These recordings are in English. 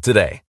today.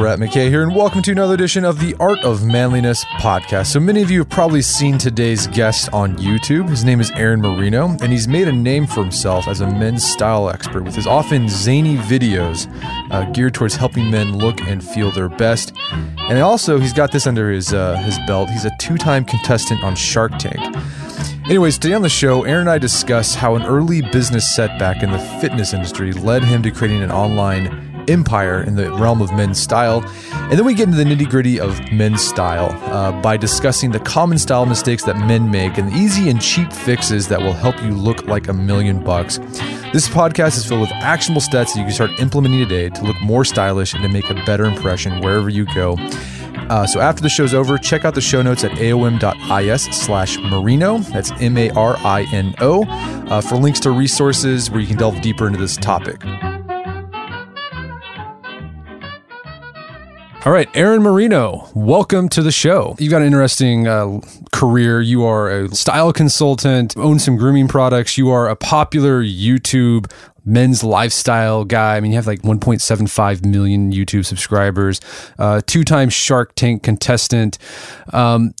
Brett McKay here, and welcome to another edition of the Art of Manliness podcast. So, many of you have probably seen today's guest on YouTube. His name is Aaron Marino, and he's made a name for himself as a men's style expert with his often zany videos uh, geared towards helping men look and feel their best. And also, he's got this under his, uh, his belt. He's a two time contestant on Shark Tank. Anyways, today on the show, Aaron and I discuss how an early business setback in the fitness industry led him to creating an online empire in the realm of men's style. And then we get into the nitty gritty of men's style uh, by discussing the common style mistakes that men make and the easy and cheap fixes that will help you look like a million bucks. This podcast is filled with actionable steps that you can start implementing today to look more stylish and to make a better impression wherever you go. Uh, so after the show's over, check out the show notes at aom.is slash marino. That's M A R I N O uh, for links to resources where you can delve deeper into this topic. All right, Aaron Marino, welcome to the show. You've got an interesting uh, career. You are a style consultant, own some grooming products. You are a popular YouTube men's lifestyle guy. I mean, you have like 1.75 million YouTube subscribers, uh, two time Shark Tank contestant. Um,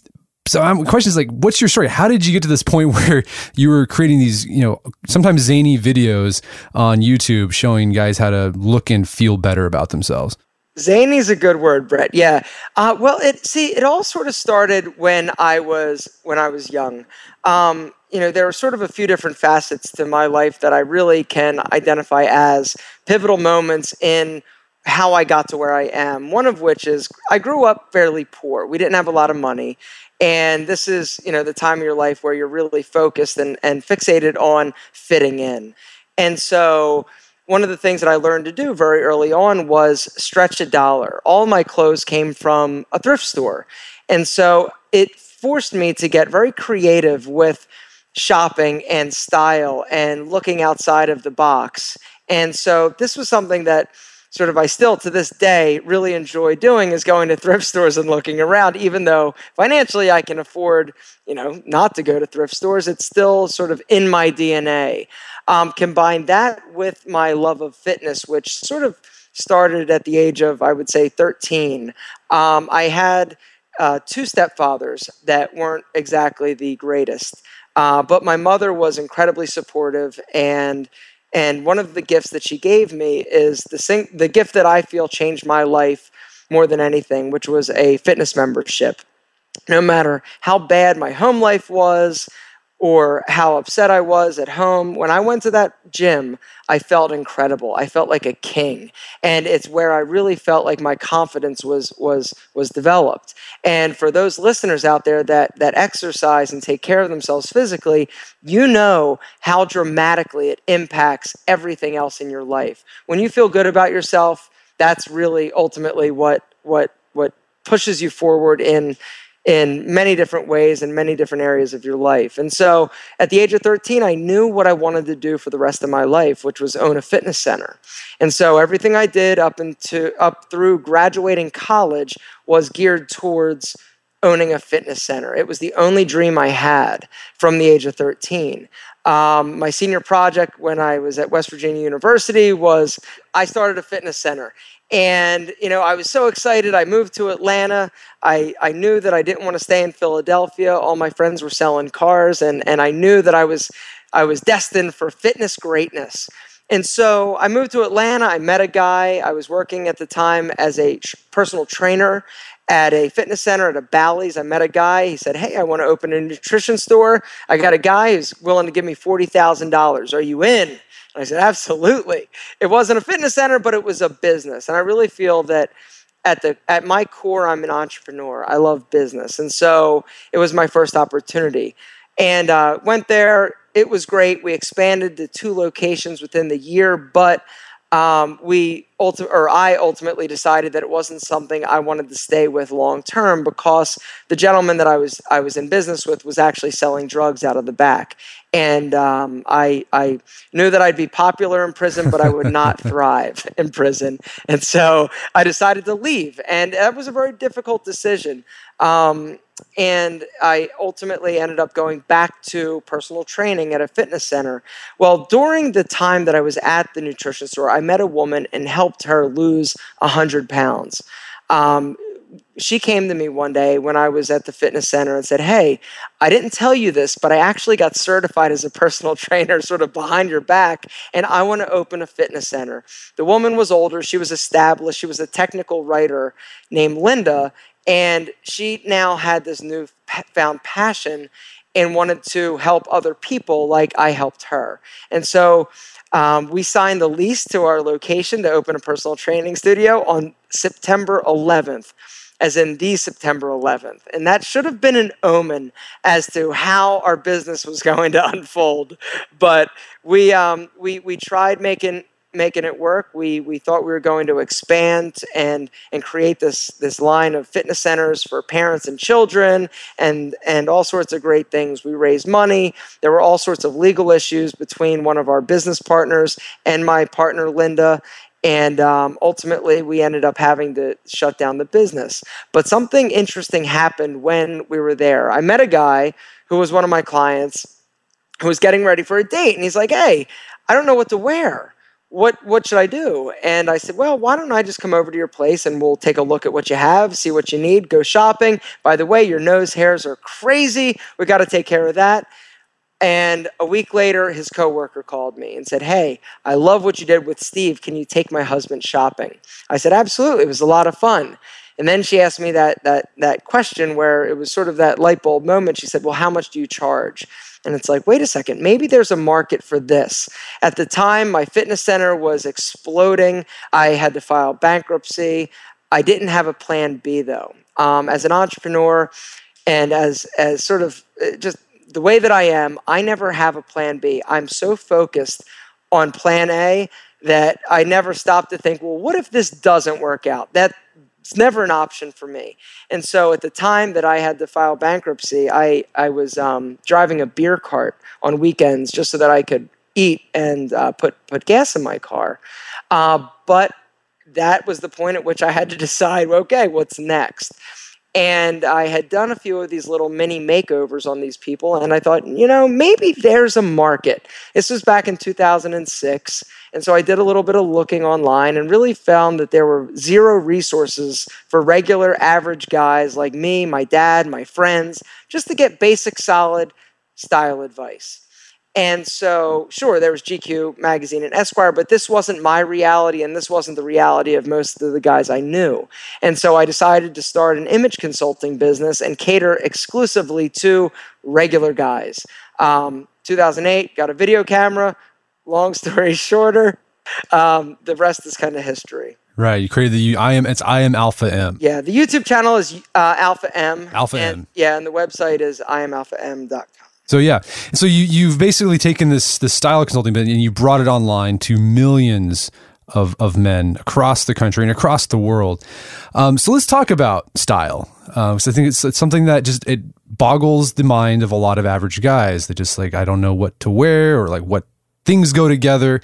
so um, question is like, what's your story? How did you get to this point where you were creating these, you know, sometimes zany videos on YouTube showing guys how to look and feel better about themselves? Zany's a good word, Brett. Yeah. Uh, well, it see, it all sort of started when I was when I was young. Um, you know, there are sort of a few different facets to my life that I really can identify as pivotal moments in how I got to where I am. One of which is I grew up fairly poor. We didn't have a lot of money. And this is, you know, the time of your life where you're really focused and, and fixated on fitting in. And so one of the things that I learned to do very early on was stretch a dollar. All my clothes came from a thrift store. And so it forced me to get very creative with shopping and style and looking outside of the box. And so this was something that sort of I still to this day really enjoy doing is going to thrift stores and looking around even though financially I can afford, you know, not to go to thrift stores, it's still sort of in my DNA. Um, combine that with my love of fitness, which sort of started at the age of, I would say, 13. Um, I had uh, two stepfathers that weren't exactly the greatest, uh, but my mother was incredibly supportive and and one of the gifts that she gave me is the sing- the gift that I feel changed my life more than anything, which was a fitness membership. No matter how bad my home life was, or how upset I was at home. When I went to that gym, I felt incredible. I felt like a king. And it's where I really felt like my confidence was was was developed. And for those listeners out there that that exercise and take care of themselves physically, you know how dramatically it impacts everything else in your life. When you feel good about yourself, that's really ultimately what what what pushes you forward in in many different ways in many different areas of your life. And so at the age of 13, I knew what I wanted to do for the rest of my life, which was own a fitness center. And so everything I did up into up through graduating college was geared towards owning a fitness center. It was the only dream I had from the age of 13. Um, my senior project when I was at West Virginia University was I started a fitness center. And, you know, I was so excited. I moved to Atlanta. I, I knew that I didn't want to stay in Philadelphia. All my friends were selling cars, and, and I knew that I was, I was destined for fitness greatness. And so I moved to Atlanta. I met a guy. I was working at the time as a personal trainer at a fitness center at a Bally's. I met a guy. He said, Hey, I want to open a nutrition store. I got a guy who's willing to give me $40,000. Are you in? And I said, Absolutely. It wasn't a fitness center, but it was a business. And I really feel that at the at my core i'm an entrepreneur i love business and so it was my first opportunity and uh, went there it was great we expanded to two locations within the year but um, we ulti- or I ultimately decided that it wasn't something I wanted to stay with long term because the gentleman that I was I was in business with was actually selling drugs out of the back, and um, I I knew that I'd be popular in prison, but I would not thrive in prison, and so I decided to leave, and that was a very difficult decision. Um, and I ultimately ended up going back to personal training at a fitness center. Well, during the time that I was at the nutrition store, I met a woman and helped her lose 100 pounds. Um, she came to me one day when I was at the fitness center and said, Hey, I didn't tell you this, but I actually got certified as a personal trainer, sort of behind your back, and I want to open a fitness center. The woman was older, she was established, she was a technical writer named Linda, and she now had this new found passion and wanted to help other people like I helped her. And so um, we signed the lease to our location to open a personal training studio on September 11th, as in the September 11th. And that should have been an omen as to how our business was going to unfold. But we, um, we, we tried making making it work. We we thought we were going to expand and and create this this line of fitness centers for parents and children and and all sorts of great things. We raised money. There were all sorts of legal issues between one of our business partners and my partner Linda. And um, ultimately, we ended up having to shut down the business. But something interesting happened when we were there. I met a guy who was one of my clients who was getting ready for a date. And he's like, Hey, I don't know what to wear what what should I do? And I said, well, why don't I just come over to your place and we'll take a look at what you have, see what you need, go shopping. By the way, your nose hairs are crazy. We got to take care of that. And a week later, his coworker called me and said, Hey, I love what you did with Steve. Can you take my husband shopping? I said, Absolutely. It was a lot of fun. And then she asked me that, that, that question where it was sort of that light bulb moment. She said, Well, how much do you charge? And it's like, wait a second, maybe there's a market for this. At the time, my fitness center was exploding. I had to file bankruptcy. I didn't have a plan B though. Um, as an entrepreneur and as, as sort of uh, just the way that I am, I never have a plan B. I'm so focused on plan A that I never stop to think, well, what if this doesn't work out? That it's never an option for me. And so at the time that I had to file bankruptcy, I, I was um, driving a beer cart on weekends just so that I could eat and uh, put, put gas in my car. Uh, but that was the point at which I had to decide okay, what's next? And I had done a few of these little mini makeovers on these people, and I thought, you know, maybe there's a market. This was back in 2006. And so I did a little bit of looking online and really found that there were zero resources for regular average guys like me, my dad, my friends, just to get basic, solid style advice. And so, sure, there was GQ magazine and Esquire, but this wasn't my reality, and this wasn't the reality of most of the guys I knew. And so, I decided to start an image consulting business and cater exclusively to regular guys. Um, 2008, got a video camera. Long story shorter, um, the rest is kind of history. Right. You created the I am it's I am Alpha M. Yeah. The YouTube channel is uh, Alpha M. Alpha and, M. Yeah, and the website is iamalpham.com. So yeah, so you you've basically taken this this style consulting and you brought it online to millions of of men across the country and across the world. Um, so let's talk about style. Um, so I think it's, it's something that just it boggles the mind of a lot of average guys that just like I don't know what to wear or like what things go together.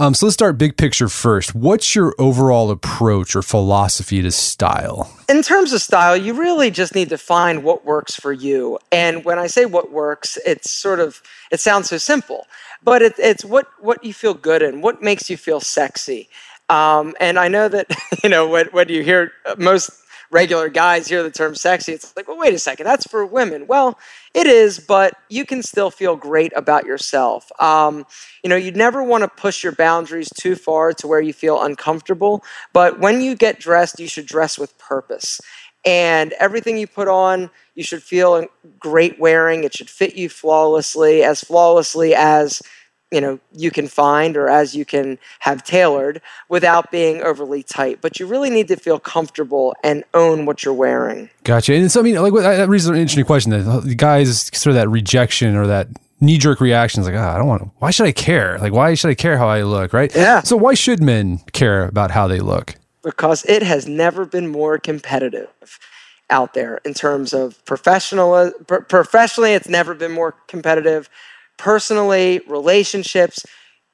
Um, so let's start big picture first. What's your overall approach or philosophy to style? In terms of style, you really just need to find what works for you. And when I say what works, it's sort of it sounds so simple, but it, it's what what you feel good in, what makes you feel sexy. Um, and I know that you know when, when you hear most regular guys hear the term sexy, it's like, well, wait a second, that's for women. Well, it is, but you can still feel great about yourself. Um, you know, you'd never want to push your boundaries too far to where you feel uncomfortable, but when you get dressed, you should dress with purpose. And everything you put on, you should feel great wearing. It should fit you flawlessly, as flawlessly as you know you can find or as you can have tailored without being overly tight but you really need to feel comfortable and own what you're wearing. Gotcha. And so i mean like that raises an interesting question that the guys sort of that rejection or that knee-jerk reaction is like oh, i don't want to why should i care? Like why should i care how i look right? Yeah. So why should men care about how they look? Because it has never been more competitive out there in terms of professional professionally it's never been more competitive personally, relationships.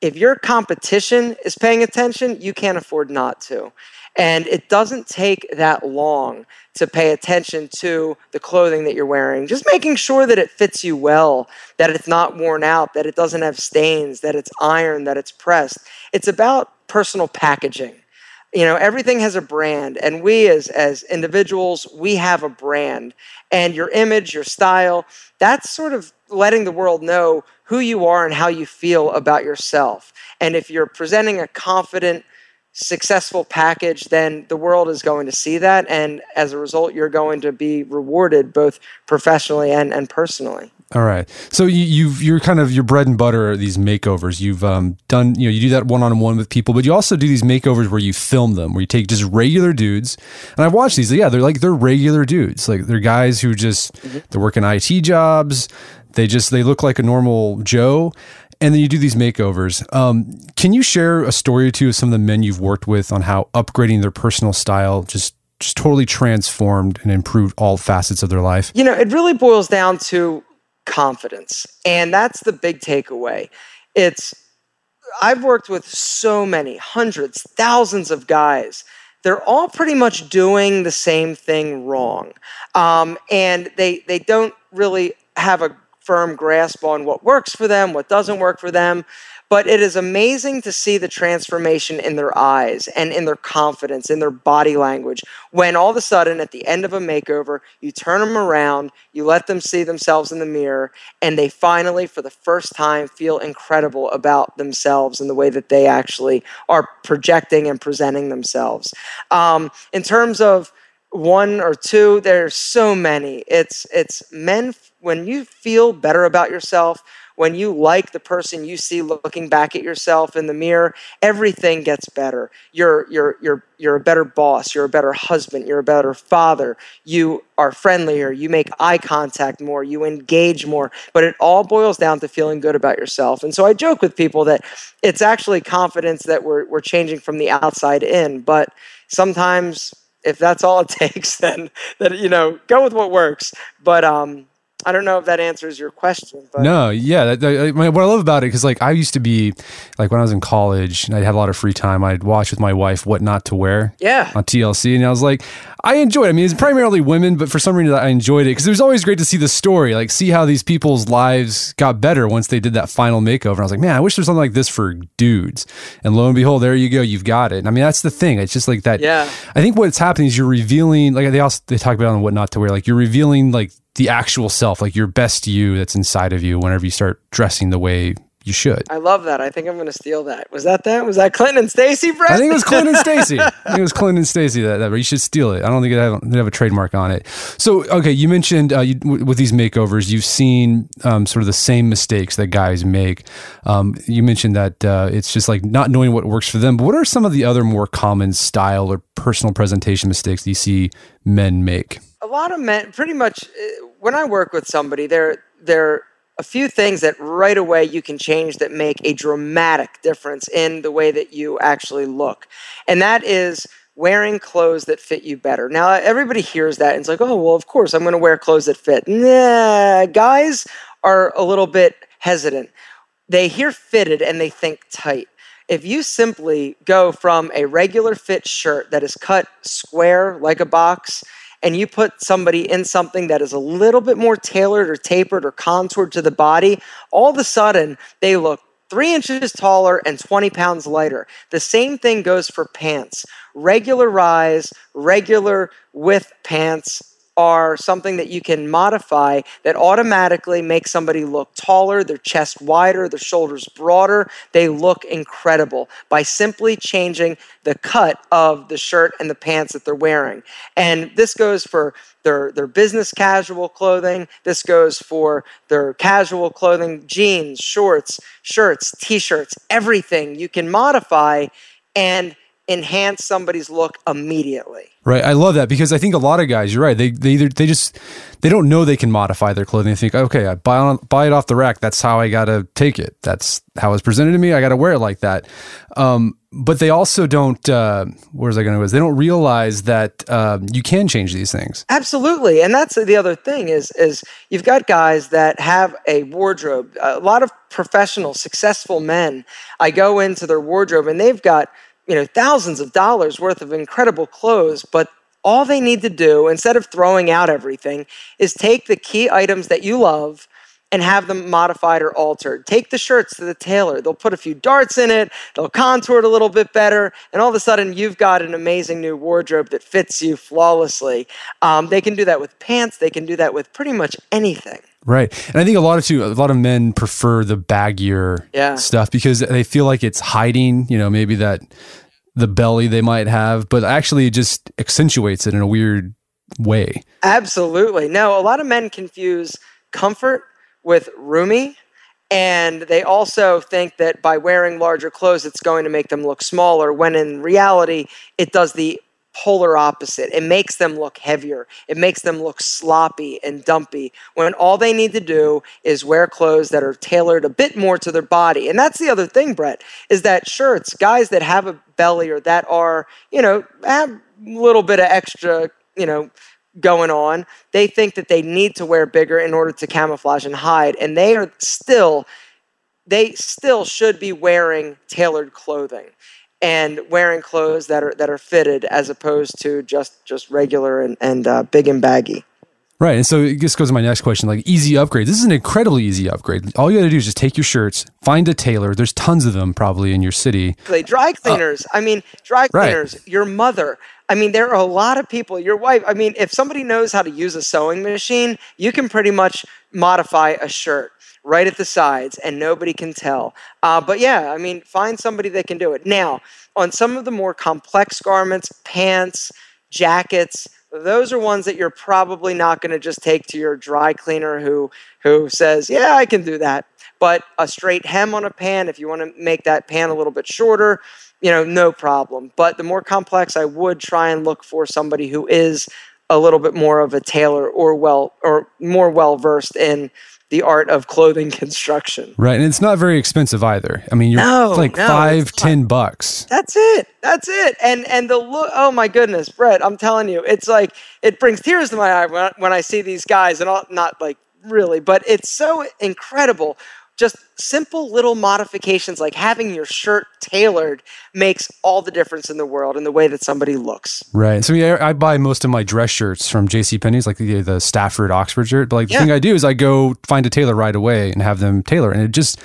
If your competition is paying attention, you can't afford not to. And it doesn't take that long to pay attention to the clothing that you're wearing. Just making sure that it fits you well, that it's not worn out, that it doesn't have stains, that it's ironed, that it's pressed. It's about personal packaging. You know, everything has a brand, and we as, as individuals, we have a brand. And your image, your style, that's sort of letting the world know who you are and how you feel about yourself. And if you're presenting a confident, successful package, then the world is going to see that. And as a result, you're going to be rewarded both professionally and, and personally. All right. So you, you've you're kind of your bread and butter are these makeovers. You've um, done you know you do that one on one with people, but you also do these makeovers where you film them, where you take just regular dudes. And I've watched these. Yeah, they're like they're regular dudes. Like they're guys who just mm-hmm. they're working IT jobs. They just they look like a normal Joe, and then you do these makeovers. Um, can you share a story or two of some of the men you've worked with on how upgrading their personal style just just totally transformed and improved all facets of their life? You know, it really boils down to confidence, and that's the big takeaway. It's I've worked with so many hundreds, thousands of guys they're all pretty much doing the same thing wrong. Um, and they, they don't really have a firm grasp on what works for them, what doesn't work for them. But it is amazing to see the transformation in their eyes and in their confidence, in their body language, when all of a sudden at the end of a makeover, you turn them around, you let them see themselves in the mirror, and they finally, for the first time, feel incredible about themselves and the way that they actually are projecting and presenting themselves. Um, in terms of one or two, there's so many. It's it's men when you feel better about yourself, when you like the person you see looking back at yourself in the mirror, everything gets better. You're you're you're you're a better boss, you're a better husband, you're a better father. You are friendlier, you make eye contact more, you engage more, but it all boils down to feeling good about yourself. And so I joke with people that it's actually confidence that we're we're changing from the outside in, but sometimes if that's all it takes, then then you know, go with what works. But um I don't know if that answers your question. But. No, yeah. That, that, what I love about it, because like I used to be, like when I was in college and I had a lot of free time, I'd watch with my wife what not to wear. Yeah. On TLC, and I was like, I enjoyed. it. I mean, it's primarily women, but for some reason I enjoyed it because it was always great to see the story, like see how these people's lives got better once they did that final makeover. And I was like, man, I wish there's something like this for dudes. And lo and behold, there you go, you've got it. And I mean, that's the thing. It's just like that. Yeah. I think what's happening is you're revealing, like they also they talk about on what not to wear, like you're revealing like the actual self, like your best you that's inside of you whenever you start dressing the way you should. I love that. I think I'm going to steal that. Was that that? Was that Clinton and Stacy, Brett? I think it was Clinton and Stacy. I think it was Clinton and Stacy that, that you should steal it. I don't think they have, have a trademark on it. So, okay, you mentioned uh, you, w- with these makeovers, you've seen um, sort of the same mistakes that guys make. Um, you mentioned that uh, it's just like not knowing what works for them. But what are some of the other more common style or personal presentation mistakes that you see men make? A lot of men, pretty much, uh, when I work with somebody, they're they're a few things that right away you can change that make a dramatic difference in the way that you actually look. And that is wearing clothes that fit you better. Now, everybody hears that and it's like, oh, well, of course, I'm going to wear clothes that fit. Nah, guys are a little bit hesitant. They hear fitted and they think tight. if you simply go from a regular fit shirt that is cut square like a box and you put somebody in something that is a little bit more tailored or tapered or contoured to the body, all of a sudden they look three inches taller and 20 pounds lighter. The same thing goes for pants. Regular rise, regular width pants are something that you can modify that automatically makes somebody look taller, their chest wider, their shoulders broader. They look incredible by simply changing the cut of the shirt and the pants that they're wearing. And this goes for their, their business casual clothing. This goes for their casual clothing, jeans, shorts, shirts, t shirts, everything you can modify and enhance somebody's look immediately. Right. I love that because I think a lot of guys, you're right. They they either they just they don't know they can modify their clothing. They think, okay, I buy on, buy it off the rack. That's how I gotta take it. That's how it's presented to me. I gotta wear it like that. Um, but they also don't. Uh, where's I going to go? They don't realize that um, you can change these things. Absolutely, and that's the other thing is is you've got guys that have a wardrobe. A lot of professional, successful men. I go into their wardrobe and they've got you know thousands of dollars worth of incredible clothes but all they need to do instead of throwing out everything is take the key items that you love and have them modified or altered. Take the shirts to the tailor. They'll put a few darts in it, they'll contour it a little bit better, and all of a sudden you've got an amazing new wardrobe that fits you flawlessly. Um, they can do that with pants, they can do that with pretty much anything. Right. And I think a lot of too a lot of men prefer the baggier yeah. stuff because they feel like it's hiding, you know, maybe that the belly they might have, but actually it just accentuates it in a weird way. Absolutely. No, a lot of men confuse comfort with roomy and they also think that by wearing larger clothes it's going to make them look smaller when in reality it does the polar opposite. It makes them look heavier. It makes them look sloppy and dumpy when all they need to do is wear clothes that are tailored a bit more to their body. And that's the other thing, Brett, is that shirts, guys that have a belly or that are, you know, have a little bit of extra, you know, going on, they think that they need to wear bigger in order to camouflage and hide. And they are still they still should be wearing tailored clothing and wearing clothes that are that are fitted as opposed to just just regular and, and uh, big and baggy. Right. And so this goes to my next question like easy upgrade. This is an incredibly easy upgrade. All you got to do is just take your shirts, find a tailor. There's tons of them probably in your city. Dry cleaners. Uh, I mean, dry cleaners, right. your mother. I mean, there are a lot of people, your wife. I mean, if somebody knows how to use a sewing machine, you can pretty much modify a shirt right at the sides, and nobody can tell. Uh, but yeah, I mean, find somebody that can do it. Now, on some of the more complex garments, pants, jackets, those are ones that you're probably not going to just take to your dry cleaner who who says, "Yeah, I can do that." But a straight hem on a pant, if you want to make that pant a little bit shorter, you know, no problem. But the more complex, I would try and look for somebody who is a little bit more of a tailor or well or more well versed in the art of clothing construction. Right. And it's not very expensive either. I mean, you're no, like no, five, ten bucks. That's it. That's it. And and the look, oh my goodness, Brett, I'm telling you, it's like, it brings tears to my eye when I, when I see these guys and all, not like really, but it's so incredible just simple little modifications like having your shirt tailored makes all the difference in the world in the way that somebody looks. Right. So yeah, I buy most of my dress shirts from J.C. Penney's, like the, the Stafford Oxford shirt. But like the yeah. thing I do is I go find a tailor right away and have them tailor, and it just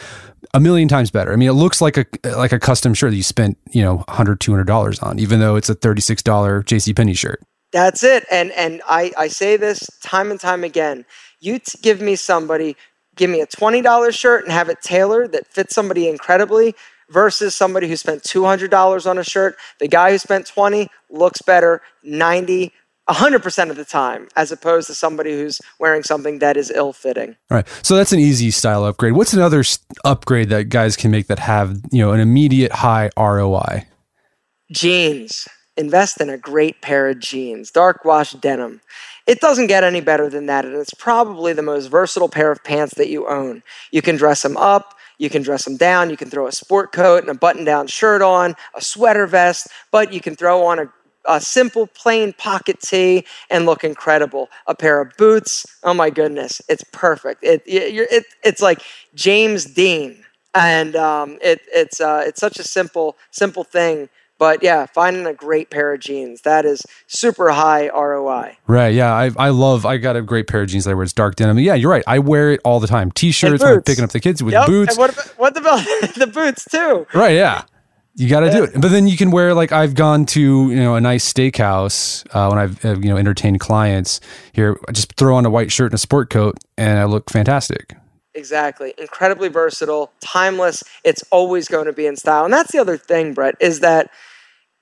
a million times better. I mean, it looks like a like a custom shirt that you spent you know 100 200 dollars on, even though it's a thirty six dollar J.C. Penney shirt. That's it. And and I I say this time and time again. You t- give me somebody give me a $20 shirt and have it tailored that fits somebody incredibly versus somebody who spent $200 on a shirt. The guy who spent 20 looks better 90 100% of the time as opposed to somebody who's wearing something that is ill-fitting. All right. So that's an easy style upgrade. What's another upgrade that guys can make that have, you know, an immediate high ROI? Jeans. Invest in a great pair of jeans, dark wash denim. It doesn't get any better than that, and it's probably the most versatile pair of pants that you own. You can dress them up, you can dress them down, you can throw a sport coat and a button down shirt on, a sweater vest, but you can throw on a, a simple plain pocket tee and look incredible. A pair of boots, oh my goodness, it's perfect. It, it, it, it's like James Dean and um, it, it's uh, it's such a simple simple thing. But yeah, finding a great pair of jeans that is super high ROI. Right. Yeah. I, I love. I got a great pair of jeans that I wear. It's dark denim. Yeah, you're right. I wear it all the time. T-shirts when I'm picking up the kids with yep. boots. And what about, what about the boots too? Right. Yeah. You got to yeah. do it. But then you can wear like I've gone to you know a nice steakhouse uh, when I've uh, you know entertained clients here. I just throw on a white shirt and a sport coat, and I look fantastic. Exactly. Incredibly versatile, timeless. It's always going to be in style. And that's the other thing, Brett, is that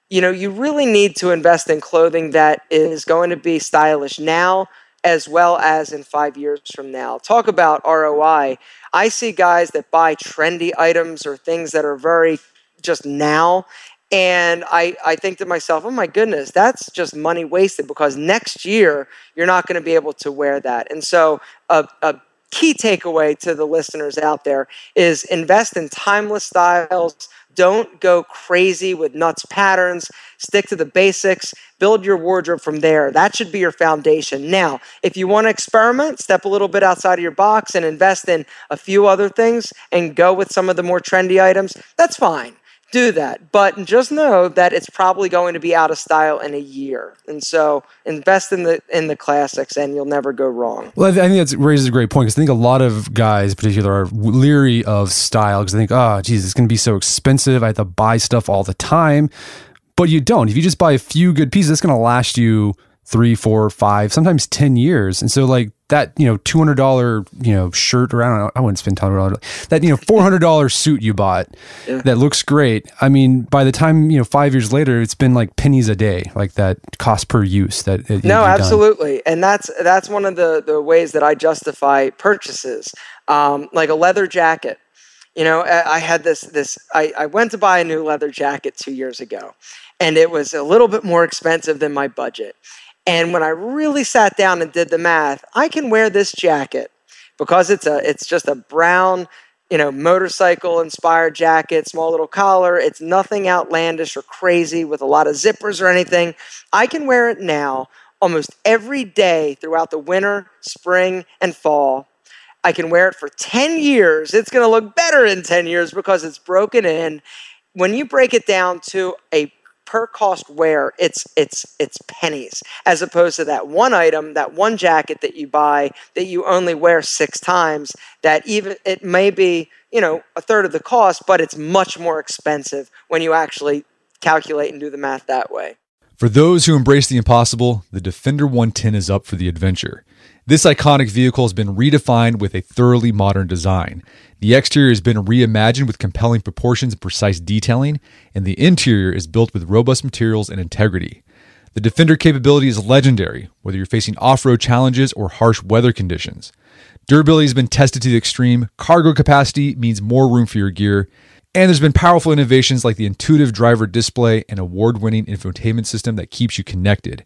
you know, you really need to invest in clothing that is going to be stylish now as well as in 5 years from now. Talk about ROI. I see guys that buy trendy items or things that are very just now and I, I think to myself, oh my goodness, that's just money wasted because next year you're not going to be able to wear that. And so, a, a key takeaway to the listeners out there is invest in timeless styles. Don't go crazy with nuts patterns. Stick to the basics. Build your wardrobe from there. That should be your foundation. Now, if you want to experiment, step a little bit outside of your box and invest in a few other things and go with some of the more trendy items, that's fine do that. But just know that it's probably going to be out of style in a year. And so invest in the in the classics and you'll never go wrong. Well, I think that raises a great point because I think a lot of guys, in particular, are leery of style because they think, oh, geez, it's going to be so expensive. I have to buy stuff all the time. But you don't. If you just buy a few good pieces, it's going to last you three, four, five, sometimes 10 years. And so, like, that, you know, $200, you know, shirt or I don't know, I wouldn't spend $200. That, you know, $400 suit you bought yeah. that looks great. I mean, by the time, you know, five years later, it's been like pennies a day, like that cost per use that. It, no, absolutely. Done. And that's, that's one of the, the ways that I justify purchases. Um, like a leather jacket. You know, I had this, this, I, I went to buy a new leather jacket two years ago and it was a little bit more expensive than my budget. And when I really sat down and did the math, I can wear this jacket because it's a it's just a brown, you know, motorcycle inspired jacket, small little collar. It's nothing outlandish or crazy with a lot of zippers or anything. I can wear it now almost every day throughout the winter, spring, and fall. I can wear it for 10 years. It's going to look better in 10 years because it's broken in. When you break it down to a per cost wear, it's it's it's pennies as opposed to that one item, that one jacket that you buy that you only wear six times. That even it may be you know a third of the cost, but it's much more expensive when you actually calculate and do the math that way. For those who embrace the impossible, the Defender 110 is up for the adventure. This iconic vehicle has been redefined with a thoroughly modern design. The exterior has been reimagined with compelling proportions and precise detailing, and the interior is built with robust materials and integrity. The Defender capability is legendary, whether you're facing off road challenges or harsh weather conditions. Durability has been tested to the extreme, cargo capacity means more room for your gear, and there's been powerful innovations like the intuitive driver display and award winning infotainment system that keeps you connected.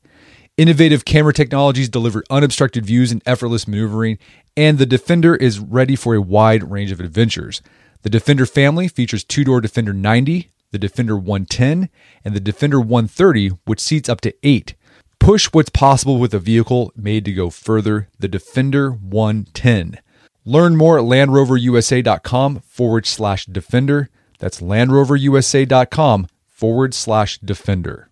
Innovative camera technologies deliver unobstructed views and effortless maneuvering, and the Defender is ready for a wide range of adventures. The Defender family features two door Defender 90, the Defender 110, and the Defender 130, which seats up to eight. Push what's possible with a vehicle made to go further, the Defender 110. Learn more at LandRoverUSA.com forward slash Defender. That's LandRoverUSA.com forward slash Defender.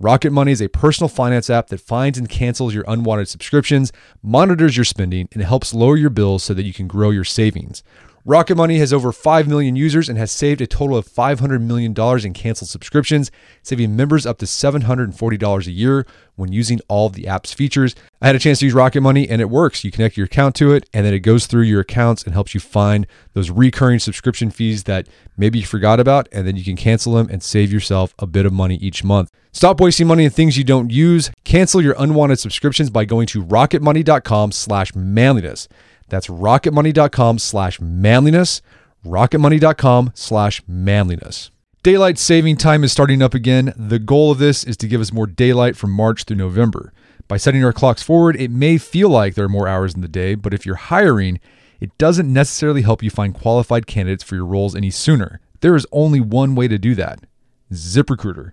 Rocket Money is a personal finance app that finds and cancels your unwanted subscriptions, monitors your spending, and helps lower your bills so that you can grow your savings. Rocket Money has over 5 million users and has saved a total of $500 million in canceled subscriptions, saving members up to $740 a year when using all of the app's features. I had a chance to use Rocket Money and it works. You connect your account to it and then it goes through your accounts and helps you find those recurring subscription fees that maybe you forgot about and then you can cancel them and save yourself a bit of money each month. Stop wasting money on things you don't use. Cancel your unwanted subscriptions by going to rocketmoney.com slash manliness. That's rocketmoney.com slash manliness, rocketmoney.com slash manliness. Daylight saving time is starting up again. The goal of this is to give us more daylight from March through November. By setting our clocks forward, it may feel like there are more hours in the day, but if you're hiring, it doesn't necessarily help you find qualified candidates for your roles any sooner. There is only one way to do that ZipRecruiter.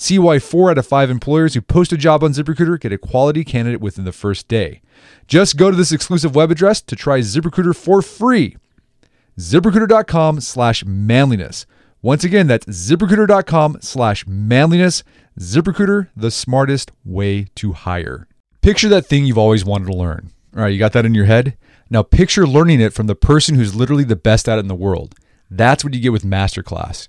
See why four out of five employers who post a job on ZipRecruiter get a quality candidate within the first day. Just go to this exclusive web address to try ZipRecruiter for free. ZipRecruiter.com slash manliness. Once again, that's ziprecruiter.com slash manliness. ZipRecruiter, the smartest way to hire. Picture that thing you've always wanted to learn. All right, you got that in your head? Now picture learning it from the person who's literally the best at it in the world. That's what you get with Masterclass.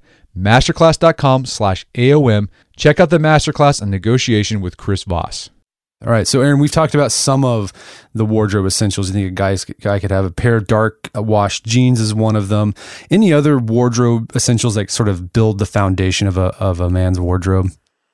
Masterclass.com slash AOM. Check out the masterclass on negotiation with Chris Voss. All right, so Aaron, we've talked about some of the wardrobe essentials. You think a guy's, guy could have a pair of dark washed jeans is one of them. Any other wardrobe essentials that sort of build the foundation of a of a man's wardrobe?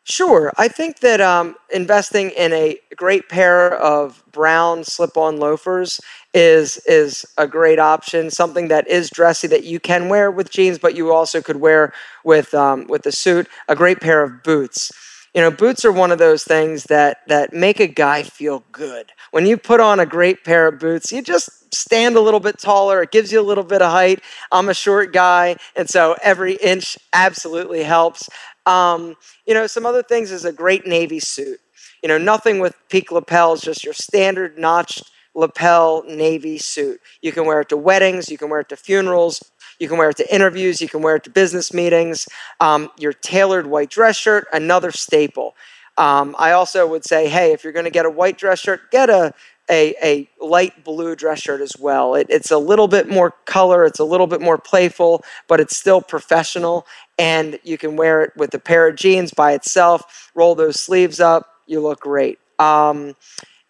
Sure. I think that um, investing in a great pair of brown slip-on loafers is is a great option. Something that is dressy that you can wear with jeans, but you also could wear with um, with a suit. A great pair of boots. You know, boots are one of those things that that make a guy feel good. When you put on a great pair of boots, you just stand a little bit taller. It gives you a little bit of height. I'm a short guy, and so every inch absolutely helps. Um, you know, some other things is a great navy suit. You know, nothing with peak lapels, just your standard notched lapel navy suit. You can wear it to weddings, you can wear it to funerals, you can wear it to interviews, you can wear it to business meetings. Um, your tailored white dress shirt, another staple. Um, I also would say, hey, if you're going to get a white dress shirt, get a a, a light blue dress shirt as well. It, it's a little bit more color, it's a little bit more playful, but it's still professional. And you can wear it with a pair of jeans by itself, roll those sleeves up, you look great. Um,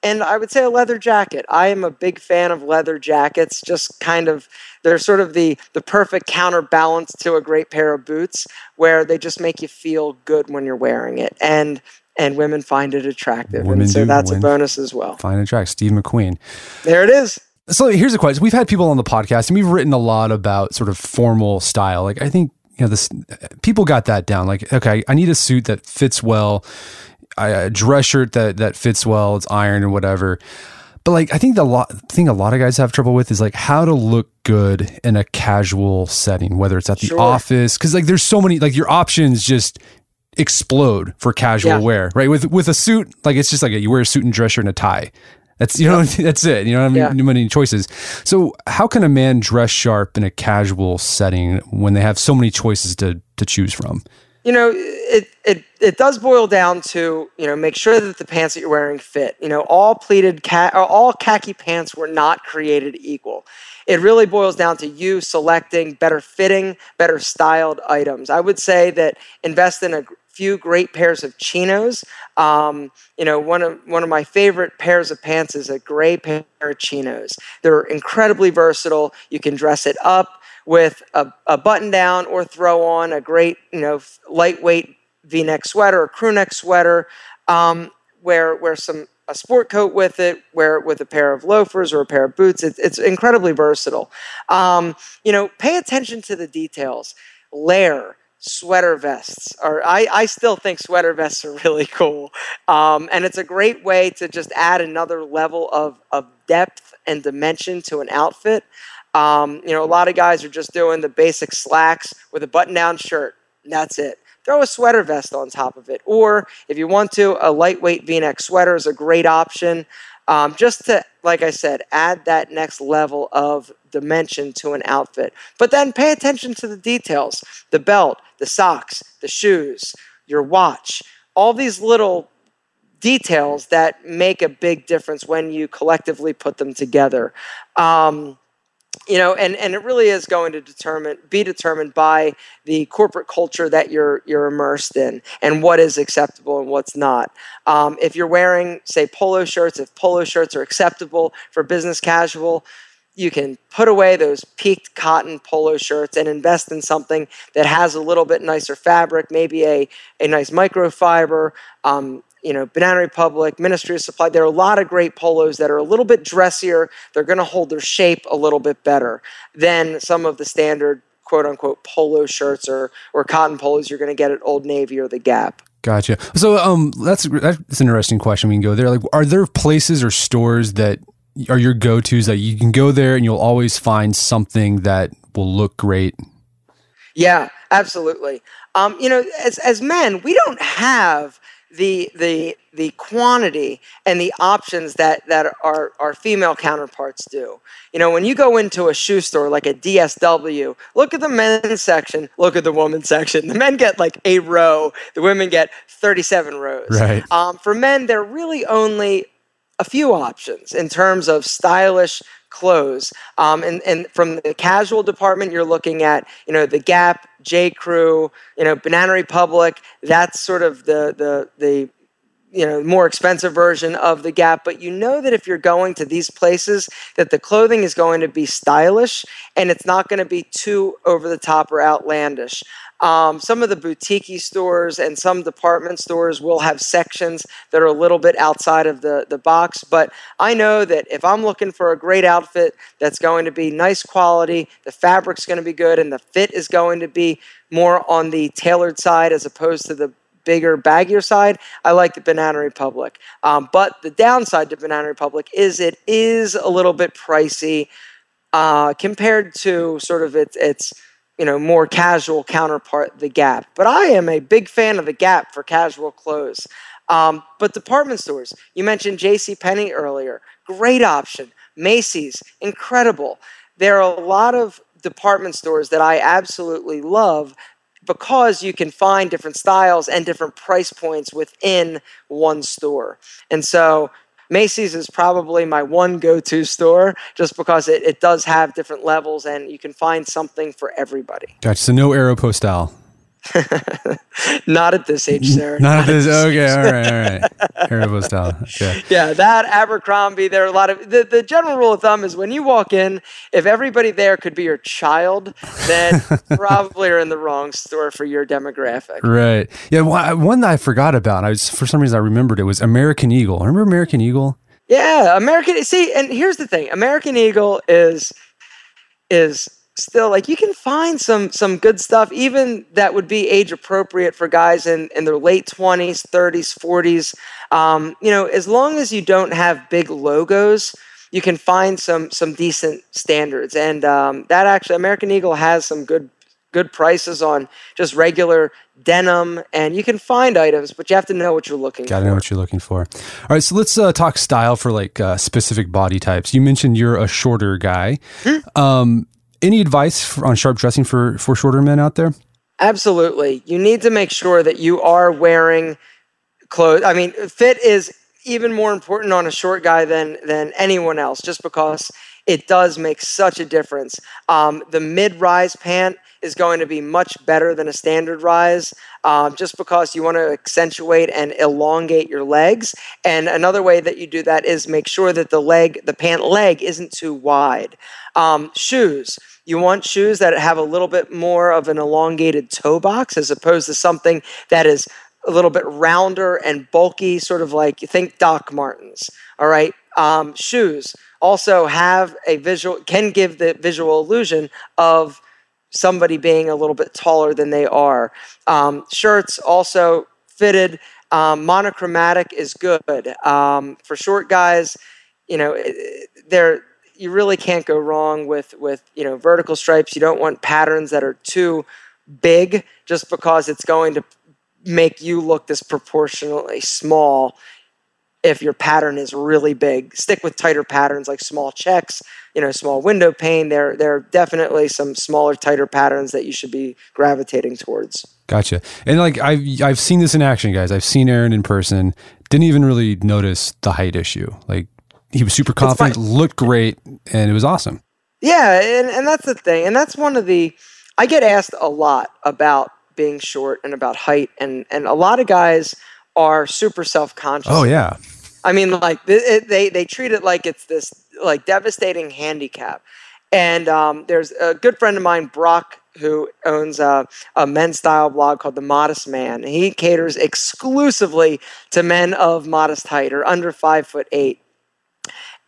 and I would say a leather jacket. I am a big fan of leather jackets, just kind of they're sort of the the perfect counterbalance to a great pair of boots where they just make you feel good when you're wearing it. And and women find it attractive. Women and so that's a bonus as well. Find it attractive. Steve McQueen. There it is. So here's a question. We've had people on the podcast and we've written a lot about sort of formal style. Like I think, you know, this people got that down. Like, okay, I need a suit that fits well, a dress shirt that that fits well, it's ironed and whatever. But like I think the lot thing a lot of guys have trouble with is like how to look good in a casual setting, whether it's at the sure. office. Cause like there's so many like your options just explode for casual yeah. wear, right? With with a suit, like it's just like a, you wear a suit and dress shirt and a tie. That's you know that's it. You know, I mean, yeah. many choices. So how can a man dress sharp in a casual setting when they have so many choices to to choose from? You know, it it it does boil down to you know make sure that the pants that you're wearing fit. You know, all pleated cat all khaki pants were not created equal. It really boils down to you selecting better fitting, better styled items. I would say that invest in a few great pairs of chinos. Um, you know, one of one of my favorite pairs of pants is a gray pair of chinos. They're incredibly versatile. You can dress it up with a, a button down or throw on a great, you know, lightweight V-neck sweater or crew neck sweater. Um, wear wear some a sport coat with it, wear it with a pair of loafers or a pair of boots. It's, it's incredibly versatile. Um, you know, pay attention to the details. Layer, sweater vests are I, I still think sweater vests are really cool. Um, and it's a great way to just add another level of, of depth and dimension to an outfit. Um, you know a lot of guys are just doing the basic slacks with a button down shirt. That's it. Throw a sweater vest on top of it. Or if you want to a lightweight v-neck sweater is a great option um, just to like i said add that next level of dimension to an outfit. But then pay attention to the details the belt, the socks, the shoes, your watch, all these little details that make a big difference when you collectively put them together. Um, you know, and, and it really is going to determine be determined by the corporate culture that you're you're immersed in and what is acceptable and what's not. Um, if you're wearing, say, polo shirts, if polo shirts are acceptable for business casual, you can put away those piqué cotton polo shirts and invest in something that has a little bit nicer fabric, maybe a, a nice microfiber. Um, you know, Banana Republic, Ministry of Supply. There are a lot of great polos that are a little bit dressier. They're going to hold their shape a little bit better than some of the standard quote unquote polo shirts or or cotton polos you're going to get at Old Navy or the Gap. Gotcha. So um, that's that's an interesting question. We can go there. Like, are there places or stores that are your go-tos that you can go there and you'll always find something that will look great yeah absolutely um, you know as, as men we don't have the the the quantity and the options that that our our female counterparts do. You know, when you go into a shoe store like a DSW, look at the men's section, look at the women's section. The men get like a row, the women get 37 rows. Right. Um, for men, they're really only a few options in terms of stylish clothes. Um, and, and from the casual department, you're looking at, you know, the Gap, J. Crew, you know, Banana Republic. That's sort of the, the, the, you know more expensive version of the gap but you know that if you're going to these places that the clothing is going to be stylish and it's not going to be too over the top or outlandish um, some of the boutique stores and some department stores will have sections that are a little bit outside of the, the box. But I know that if I'm looking for a great outfit that's going to be nice quality, the fabric's going to be good, and the fit is going to be more on the tailored side as opposed to the bigger, baggier side, I like the Banana Republic. Um, but the downside to Banana Republic is it is a little bit pricey uh, compared to sort of its its you know, more casual counterpart, the Gap. But I am a big fan of the Gap for casual clothes. Um, but department stores, you mentioned J.C. Penney earlier, great option. Macy's, incredible. There are a lot of department stores that I absolutely love because you can find different styles and different price points within one store. And so Macy's is probably my one go to store just because it, it does have different levels and you can find something for everybody. Gotcha. So no Aeropostale. Not at this age, sir. Not, Not at this. this okay, all right, all right. Aeropostale. Okay. Yeah, that Abercrombie. There are a lot of the, the general rule of thumb is when you walk in, if everybody there could be your child, then probably are in the wrong store for your demographic. Right. Yeah. One that I forgot about. I was for some reason I remembered it was American Eagle. Remember American Eagle? Yeah, American. See, and here's the thing: American Eagle is is still like you can find some some good stuff even that would be age appropriate for guys in in their late 20s 30s 40s um, you know as long as you don't have big logos you can find some some decent standards. And um, that actually american eagle has some good good prices on just regular denim and you can find items but you have to know what you're looking gotta for. know what you're looking for. All right so let's uh, talk style for like uh, specific body types. You mentioned you're a shorter guy. Hmm? um, any advice on sharp dressing for for shorter men out there? Absolutely. You need to make sure that you are wearing clothes. I mean, fit is even more important on a short guy than than anyone else, just because it does make such a difference. Um, the mid rise pant is going to be much better than a standard rise um, just because you want to accentuate and elongate your legs. And another way that you do that is make sure that the leg, the pant leg, isn't too wide. Um, shoes. You want shoes that have a little bit more of an elongated toe box as opposed to something that is a little bit rounder and bulky, sort of like you think Doc Martens. All right. Um, shoes also have a visual, can give the visual illusion of somebody being a little bit taller than they are. Um, shirts also fitted. Um, monochromatic is good um, for short guys. You know, they're you really can't go wrong with with you know vertical stripes. You don't want patterns that are too big, just because it's going to make you look disproportionately small if your pattern is really big. Stick with tighter patterns like small checks, you know, small window pane. There, there are definitely some smaller, tighter patterns that you should be gravitating towards. Gotcha. And like I've I've seen this in action, guys. I've seen Aaron in person. Didn't even really notice the height issue. Like he was super confident, looked great, and it was awesome. Yeah, and, and that's the thing. And that's one of the I get asked a lot about being short and about height and and a lot of guys are super self-conscious. Oh yeah. I mean, like they they, they treat it like it's this like devastating handicap. And um, there's a good friend of mine, Brock, who owns a, a men's style blog called The Modest Man. He caters exclusively to men of modest height or under five foot eight.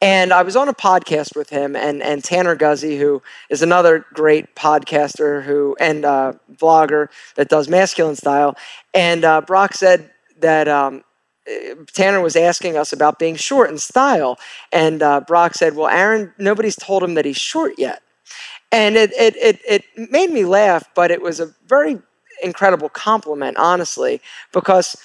And I was on a podcast with him and, and Tanner Guzy, who is another great podcaster who and uh, vlogger that does masculine style. And uh, Brock said that um, Tanner was asking us about being short in style, and uh, Brock said, "Well, Aaron, nobody's told him that he's short yet," and it it it it made me laugh, but it was a very incredible compliment, honestly, because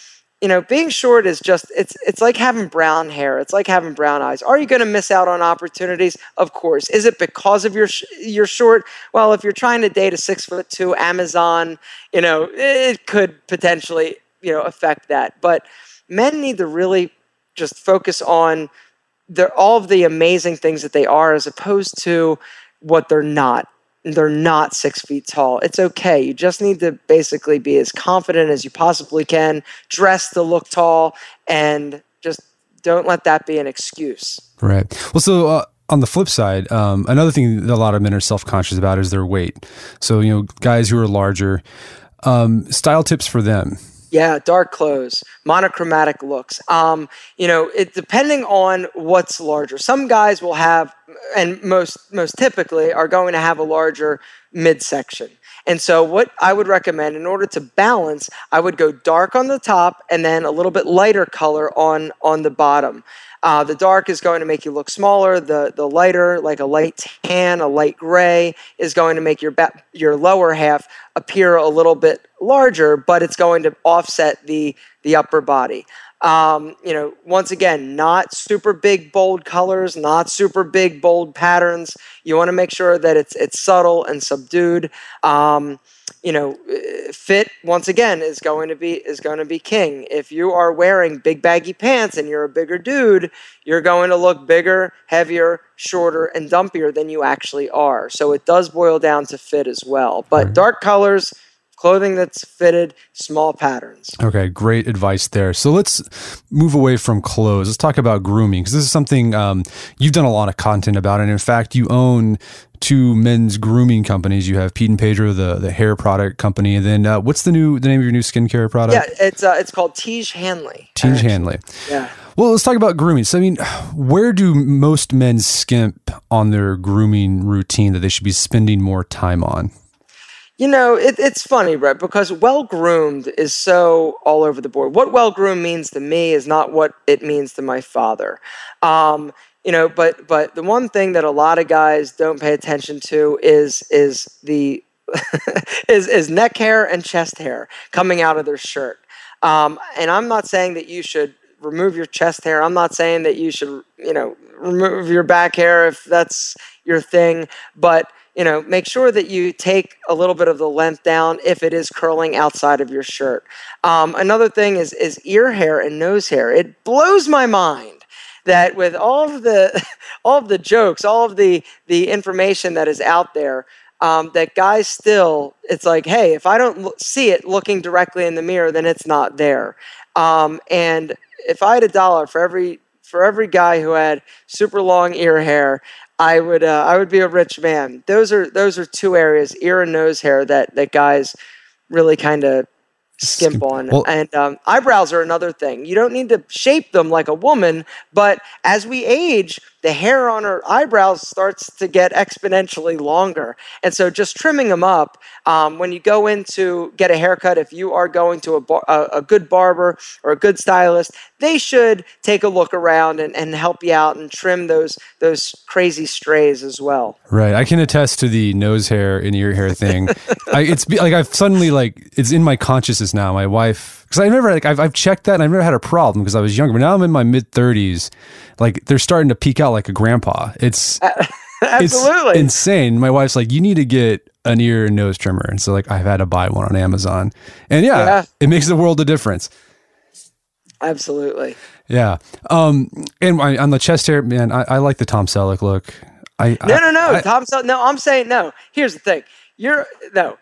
you know being short is just it's it's like having brown hair. It's like having brown eyes. Are you going to miss out on opportunities? Of course. Is it because of your your short? Well if you're trying to date a six foot two amazon you know it could potentially you know affect that but men need to really just focus on their, all of the amazing things that they are as opposed to what they're not. They're not six feet tall. It's okay. You just need to basically be as confident as you possibly can, dress to look tall, and just don't let that be an excuse. Right. Well, so uh, on the flip side, um, another thing that a lot of men are self conscious about is their weight. So, you know, guys who are larger, um, style tips for them yeah, dark clothes, monochromatic looks. Um, you know, it depending on what's larger. Some guys will have, and most most typically are going to have a larger midsection. And so, what I would recommend in order to balance, I would go dark on the top and then a little bit lighter color on on the bottom. Uh, the dark is going to make you look smaller. The the lighter, like a light tan, a light gray, is going to make your ba- your lower half appear a little bit larger, but it's going to offset the the upper body. Um, you know, once again, not super big bold colors, not super big bold patterns. You want to make sure that it's it's subtle and subdued. Um, you know, fit once again is going to be is going to be king. If you are wearing big baggy pants and you're a bigger dude, you're going to look bigger, heavier, shorter, and dumpier than you actually are. So it does boil down to fit as well. But dark colors clothing that's fitted, small patterns. Okay, great advice there. So let's move away from clothes. Let's talk about grooming because this is something um, you've done a lot of content about, and in fact, you own two men's grooming companies. You have Pete and Pedro, the the hair product company, and then uh, what's the new the name of your new skincare product? Yeah, it's uh, it's called Tiege Hanley. Tiege Hanley. Yeah. Well, let's talk about grooming. So, I mean, where do most men skimp on their grooming routine that they should be spending more time on? You know, it, it's funny, right? Because well groomed is so all over the board. What well groomed means to me is not what it means to my father. Um, you know, but but the one thing that a lot of guys don't pay attention to is is the is is neck hair and chest hair coming out of their shirt. Um, and I'm not saying that you should remove your chest hair. I'm not saying that you should, you know, remove your back hair if that's your thing, but you know, make sure that you take a little bit of the length down if it is curling outside of your shirt. Um, another thing is is ear hair and nose hair. It blows my mind that with all of the all of the jokes, all of the the information that is out there, um, that guys still it's like, hey, if I don't see it looking directly in the mirror, then it's not there. Um, and if I had a dollar for every for every guy who had super long ear hair I would uh, I would be a rich man. Those are those are two areas, ear and nose hair, that that guys really kind of skimp on. Well, and um, eyebrows are another thing. You don't need to shape them like a woman, but as we age, the hair on her eyebrows starts to get exponentially longer. And so just trimming them up um, when you go in to get a haircut, if you are going to a, bar, a, a, good barber or a good stylist, they should take a look around and, and help you out and trim those those crazy strays as well. Right. I can attest to the nose hair and ear hair thing. I, it's like I've suddenly like it's in my consciousness now. My wife, because I never like I've, I've checked that and I've never had a problem because I was younger, but now I'm in my mid 30s. Like they're starting to peek out like a grandpa. It's absolutely it's insane. My wife's like, you need to get an ear and nose trimmer, and so like I've had to buy one on Amazon, and yeah, yeah. it makes a world of difference. Absolutely. Yeah. Um, and on the chest hair, man, I, I like the Tom Selleck look. I no, no, no, I, Tom Selleck. No, I'm saying no. Here's the thing. You're no.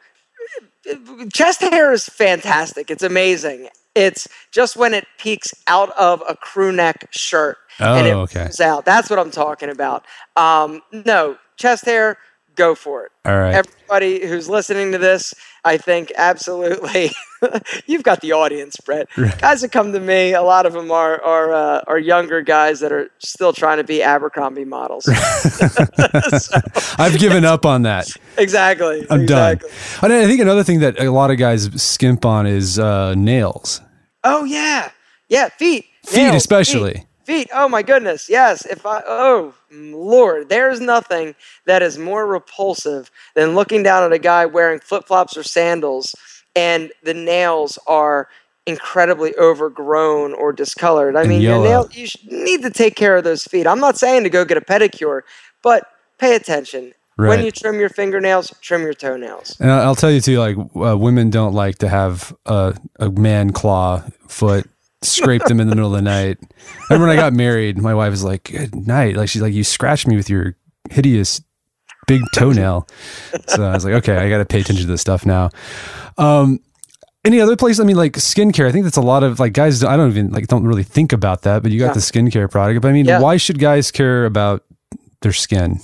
Chest hair is fantastic. It's amazing. It's just when it peeks out of a crew neck shirt oh, and it okay. out. That's what I'm talking about. Um, no, chest hair, go for it. All right. Everybody who's listening to this, I think absolutely. you've got the audience, Brett. Guys that come to me, a lot of them are are uh, are younger guys that are still trying to be Abercrombie models. so, I've given up on that. Exactly. I'm exactly. done. And I think another thing that a lot of guys skimp on is uh, nails. Oh yeah, yeah, feet. Feet nails, especially. Feet. Feet. Oh my goodness. Yes. If I oh Lord, there's nothing that is more repulsive than looking down at a guy wearing flip flops or sandals and the nails are incredibly overgrown or discolored. I and mean, yellow. your nail you need to take care of those feet. I'm not saying to go get a pedicure, but pay attention. Right. When you trim your fingernails, trim your toenails. And I'll tell you too, like uh, women don't like to have a, a man claw foot scrape them in the middle of the night. And when I got married, my wife was like, "Good night." Like she's like, "You scratched me with your hideous big toenail." so I was like, "Okay, I got to pay attention to this stuff now." Um, any other place? I mean, like skincare. I think that's a lot of like guys. I don't even like don't really think about that, but you got yeah. the skincare product. But I mean, yeah. why should guys care about their skin?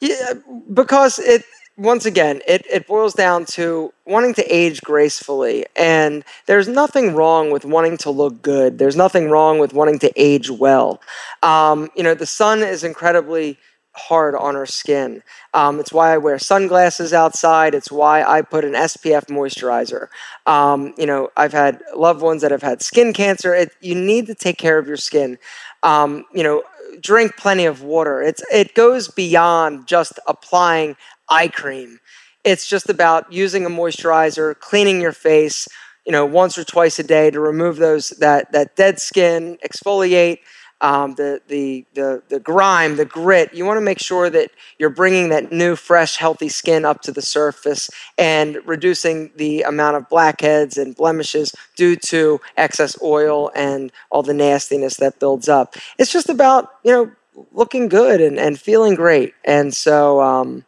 Yeah, because it once again, it, it boils down to wanting to age gracefully. And there's nothing wrong with wanting to look good. There's nothing wrong with wanting to age well. Um, you know, the sun is incredibly hard on our skin. Um, it's why I wear sunglasses outside. It's why I put an SPF moisturizer. Um, you know, I've had loved ones that have had skin cancer. It, you need to take care of your skin. Um, you know, drink plenty of water. It's it goes beyond just applying eye cream. It's just about using a moisturizer, cleaning your face, you know, once or twice a day to remove those that that dead skin, exfoliate um, the, the, the, the grime, the grit. You want to make sure that you're bringing that new, fresh, healthy skin up to the surface and reducing the amount of blackheads and blemishes due to excess oil and all the nastiness that builds up. It's just about, you know, looking good and, and feeling great. And so, um,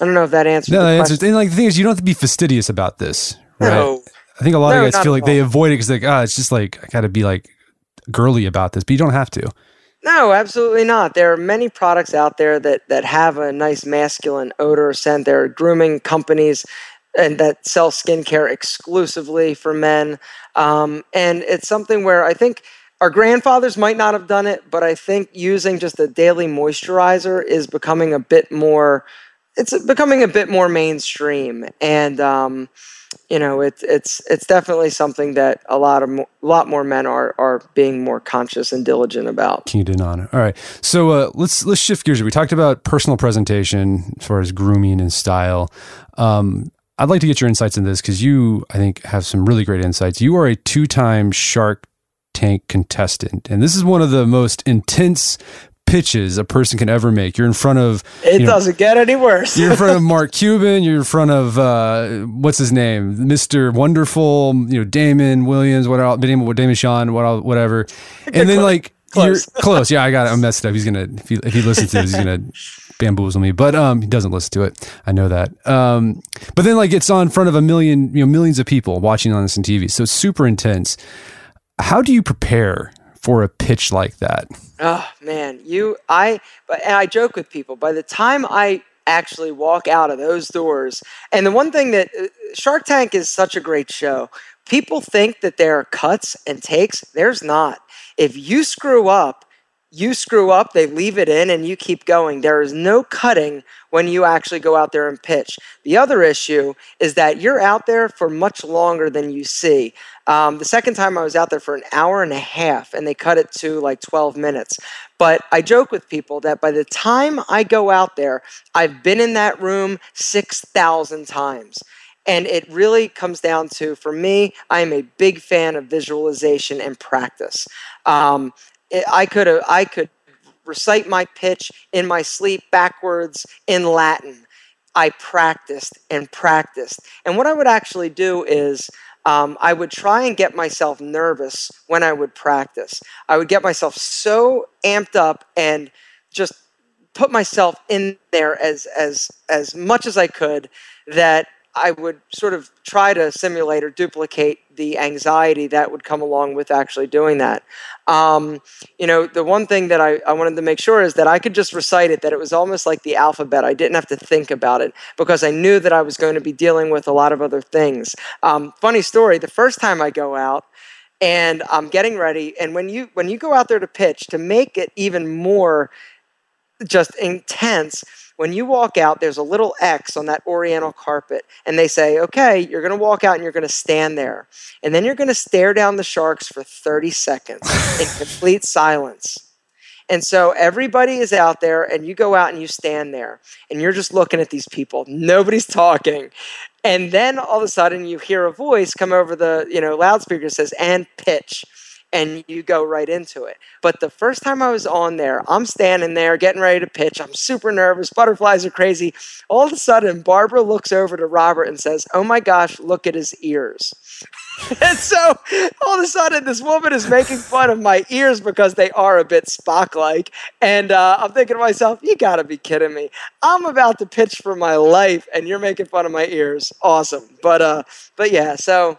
I don't know if that answers. No, that answers. And like the thing is, you don't have to be fastidious about this, right? No. I think a lot no, of guys feel like they avoid it because like, ah, oh, it's just like I got to be like girly about this, but you don't have to. No, absolutely not. There are many products out there that that have a nice masculine odor scent. There are grooming companies and that sell skincare exclusively for men, um, and it's something where I think our grandfathers might not have done it, but I think using just a daily moisturizer is becoming a bit more. It's becoming a bit more mainstream, and um, you know, it's it's it's definitely something that a lot of a lot more men are are being more conscious and diligent about. Keyed in on it. All right, so uh, let's let's shift gears. We talked about personal presentation as far as grooming and style. Um, I'd like to get your insights in this because you, I think, have some really great insights. You are a two-time Shark Tank contestant, and this is one of the most intense pitches a person can ever make. You're in front of. It know, doesn't get any worse. you're in front of Mark Cuban. You're in front of uh, what's his name, Mr. Wonderful. You know, Damon Williams. What else? Damon, Damon Sean. What whatever. And then like close. you're close. Yeah, I got it. I'm messed up. He's gonna if he if he listens to this, he's gonna bamboozle me. But um, he doesn't listen to it. I know that. Um, but then like it's on front of a million, you know, millions of people watching on this on TV. So it's super intense. How do you prepare for a pitch like that? Oh man, you I but and I joke with people. By the time I actually walk out of those doors, and the one thing that uh, Shark Tank is such a great show. People think that there are cuts and takes. There's not. If you screw up, you screw up, they leave it in, and you keep going. There is no cutting when you actually go out there and pitch. The other issue is that you're out there for much longer than you see. Um, the second time I was out there for an hour and a half, and they cut it to like 12 minutes. But I joke with people that by the time I go out there, I've been in that room 6,000 times. And it really comes down to, for me, I am a big fan of visualization and practice. Um, I could I could recite my pitch in my sleep backwards in Latin. I practiced and practiced. And what I would actually do is um, I would try and get myself nervous when I would practice. I would get myself so amped up and just put myself in there as as as much as I could that I would sort of try to simulate or duplicate the anxiety that would come along with actually doing that. Um, you know, the one thing that I, I wanted to make sure is that I could just recite it, that it was almost like the alphabet. I didn't have to think about it because I knew that I was going to be dealing with a lot of other things. Um, funny story the first time I go out, and I'm getting ready, and when you when you go out there to pitch, to make it even more just intense, when you walk out, there's a little X on that oriental carpet, and they say, okay, you're going to walk out and you're going to stand there. And then you're going to stare down the sharks for 30 seconds in complete silence. And so everybody is out there, and you go out and you stand there, and you're just looking at these people. Nobody's talking. And then all of a sudden, you hear a voice come over the you know loudspeaker that says, and pitch and you go right into it. But the first time I was on there, I'm standing there getting ready to pitch. I'm super nervous. Butterflies are crazy. All of a sudden, Barbara looks over to Robert and says, Oh my gosh, look at his ears. and so all of a sudden, this woman is making fun of my ears because they are a bit Spock like. And uh, I'm thinking to myself, you gotta be kidding me. I'm about to pitch for my life, and you're making fun of my ears. Awesome. But, uh, but yeah, so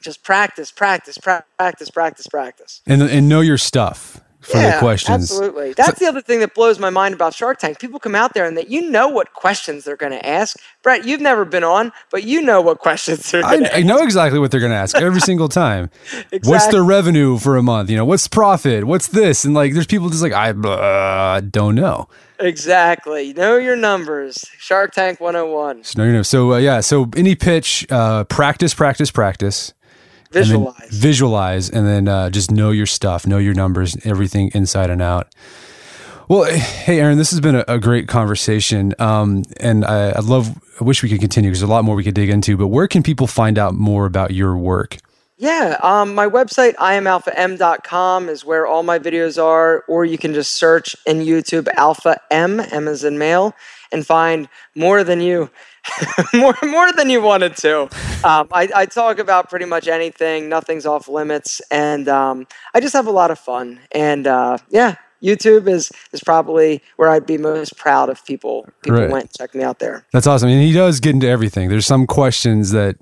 just practice, practice, practice, practice, practice. And and know your stuff for yeah, the questions. Absolutely. That's so, the other thing that blows my mind about Shark Tank. People come out there and that you know what questions they're going to ask. Brett, you've never been on, but you know what questions they're going to ask. I know exactly what they're going to ask every single time. exactly. What's their revenue for a month? You know, what's profit? What's this? And like, there's people just like, I uh, don't know. Exactly. Know your numbers. Shark Tank 101. So, know, so uh, yeah, so any pitch, uh, practice, practice, practice visualize and visualize. and then uh, just know your stuff know your numbers everything inside and out. Well hey aaron this has been a, a great conversation um, and I, I love i wish we could continue because there's a lot more we could dig into but where can people find out more about your work? Yeah, um, my website, iamalpham.com, is where all my videos are, or you can just search in YouTube Alpha M, M as in male, and find more than you more more than you wanted to. Um, I, I, talk about pretty much anything. Nothing's off limits, and um, I just have a lot of fun. And uh, yeah, YouTube is is probably where I'd be most proud if people people right. went check me out there. That's awesome. And he does get into everything. There's some questions that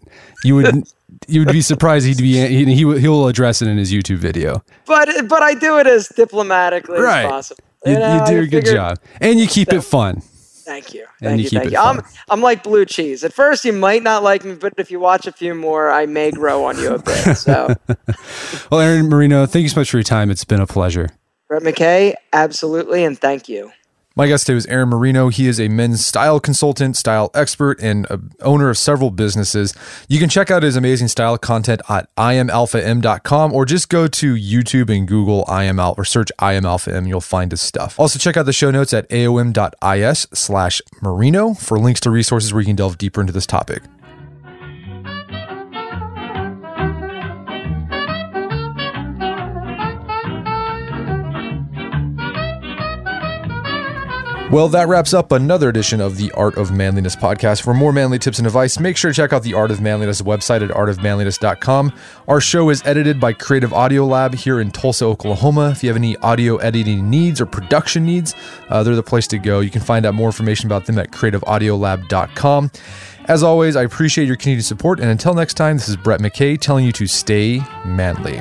you would. you would be surprised he'd be he, he he'll address it in his YouTube video. But but I do it as diplomatically right. as possible. You, you, know, you do a good job, and you keep it fun. Thank you. Thank you. Thank you. I'm, I'm like blue cheese. At first, you might not like me, but if you watch a few more, I may grow on you a bit. So, well, Aaron Marino, thank you so much for your time. It's been a pleasure. Brett McKay, absolutely, and thank you. My guest today was Aaron Marino. He is a men's style consultant, style expert, and owner of several businesses. You can check out his amazing style content at iamalpham.com or just go to YouTube and Google IMAlpha or search IMAlphaM. You'll find his stuff. Also, check out the show notes at aom.is slash Marino for links to resources where you can delve deeper into this topic. Well, that wraps up another edition of the Art of Manliness podcast. For more manly tips and advice, make sure to check out the Art of Manliness website at artofmanliness.com. Our show is edited by Creative Audio Lab here in Tulsa, Oklahoma. If you have any audio editing needs or production needs, uh, they're the place to go. You can find out more information about them at creativeaudiolab.com. As always, I appreciate your continued support. And until next time, this is Brett McKay telling you to stay manly.